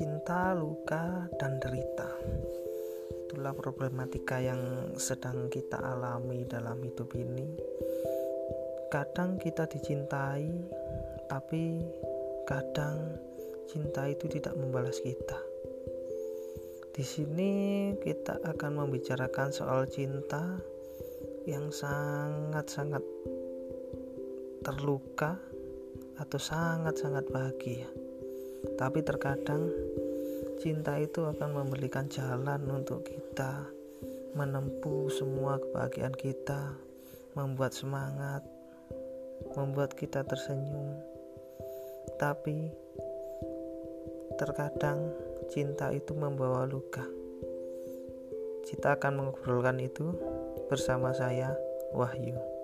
cinta, luka, dan derita. Itulah problematika yang sedang kita alami dalam hidup ini. Kadang kita dicintai, tapi kadang cinta itu tidak membalas kita. Di sini kita akan membicarakan soal cinta yang sangat-sangat terluka atau sangat-sangat bahagia. Tapi terkadang cinta itu akan memberikan jalan untuk kita menempuh semua kebahagiaan kita, membuat semangat, membuat kita tersenyum. Tapi terkadang cinta itu membawa luka. Kita akan mengobrolkan itu bersama saya, Wahyu.